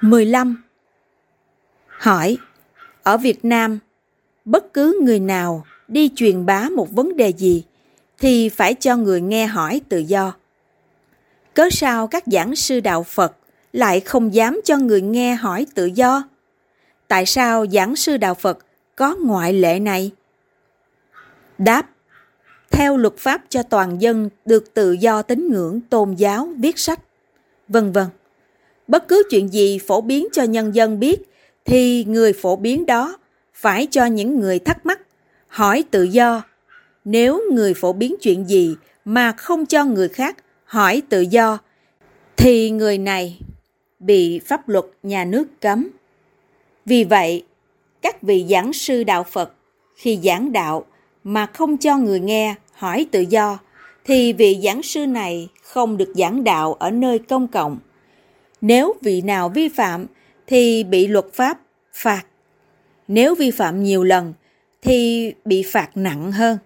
15. Hỏi, ở Việt Nam, bất cứ người nào đi truyền bá một vấn đề gì thì phải cho người nghe hỏi tự do. Cớ sao các giảng sư đạo Phật lại không dám cho người nghe hỏi tự do? Tại sao giảng sư đạo Phật có ngoại lệ này? Đáp Theo luật pháp cho toàn dân được tự do tín ngưỡng tôn giáo, viết sách, vân vân. Bất cứ chuyện gì phổ biến cho nhân dân biết thì người phổ biến đó phải cho những người thắc mắc hỏi tự do. Nếu người phổ biến chuyện gì mà không cho người khác hỏi tự do thì người này bị pháp luật nhà nước cấm. Vì vậy, các vị giảng sư đạo Phật khi giảng đạo mà không cho người nghe hỏi tự do thì vị giảng sư này không được giảng đạo ở nơi công cộng. Nếu vị nào vi phạm thì bị luật pháp phạt. Nếu vi phạm nhiều lần thì bị phạt nặng hơn.